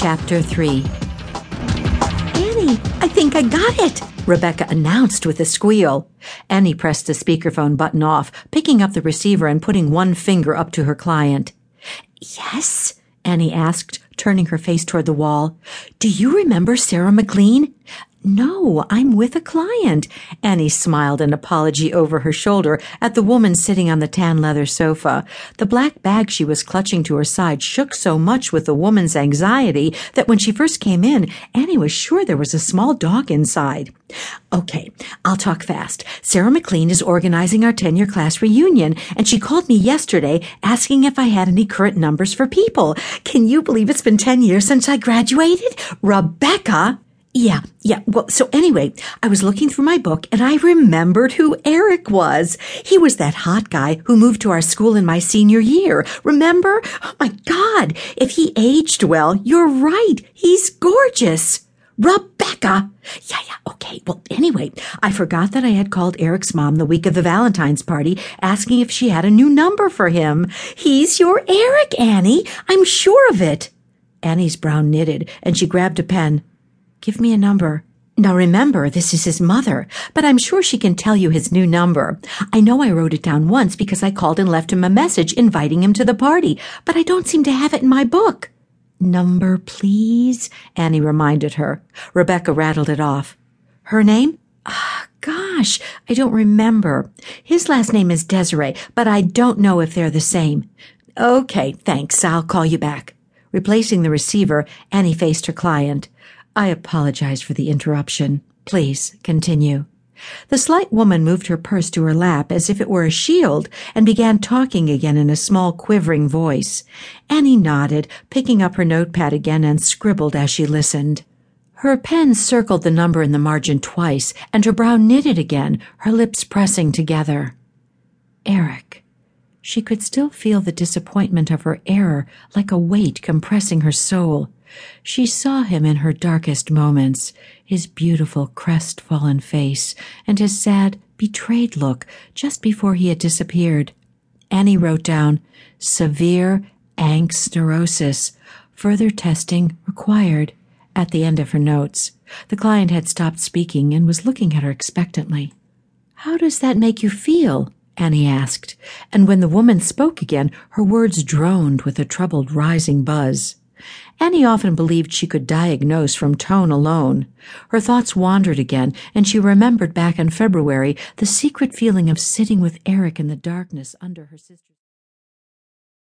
Chapter 3 Annie, I think I got it, Rebecca announced with a squeal. Annie pressed the speakerphone button off, picking up the receiver and putting one finger up to her client. Yes? Annie asked, turning her face toward the wall. Do you remember Sarah McLean? No, I'm with a client. Annie smiled an apology over her shoulder at the woman sitting on the tan leather sofa. The black bag she was clutching to her side shook so much with the woman's anxiety that when she first came in, Annie was sure there was a small dog inside. Okay, I'll talk fast. Sarah McLean is organizing our 10 year class reunion, and she called me yesterday asking if I had any current numbers for people. Can you believe it's been 10 years since I graduated? Rebecca! Yeah, yeah. Well, so anyway, I was looking through my book and I remembered who Eric was. He was that hot guy who moved to our school in my senior year. Remember? Oh my God. If he aged well, you're right. He's gorgeous. Rebecca. Yeah, yeah. Okay. Well, anyway, I forgot that I had called Eric's mom the week of the Valentine's party asking if she had a new number for him. He's your Eric, Annie. I'm sure of it. Annie's brow knitted and she grabbed a pen. Give me a number. Now remember, this is his mother, but I'm sure she can tell you his new number. I know I wrote it down once because I called and left him a message inviting him to the party, but I don't seem to have it in my book. Number, please, Annie reminded her. Rebecca rattled it off. Her name? Ah, gosh, I don't remember. His last name is Desiree, but I don't know if they're the same. Okay, thanks. I'll call you back. Replacing the receiver, Annie faced her client. I apologize for the interruption. Please continue. The slight woman moved her purse to her lap as if it were a shield and began talking again in a small quivering voice. Annie nodded, picking up her notepad again and scribbled as she listened. Her pen circled the number in the margin twice, and her brow knitted again, her lips pressing together. Eric. She could still feel the disappointment of her error like a weight compressing her soul. She saw him in her darkest moments, his beautiful crestfallen face, and his sad, betrayed look just before he had disappeared. Annie wrote down, severe angst neurosis, further testing required, at the end of her notes. The client had stopped speaking and was looking at her expectantly. How does that make you feel? Annie asked, and when the woman spoke again, her words droned with a troubled rising buzz. Annie often believed she could diagnose from tone alone. Her thoughts wandered again, and she remembered back in February the secret feeling of sitting with Eric in the darkness under her sister's.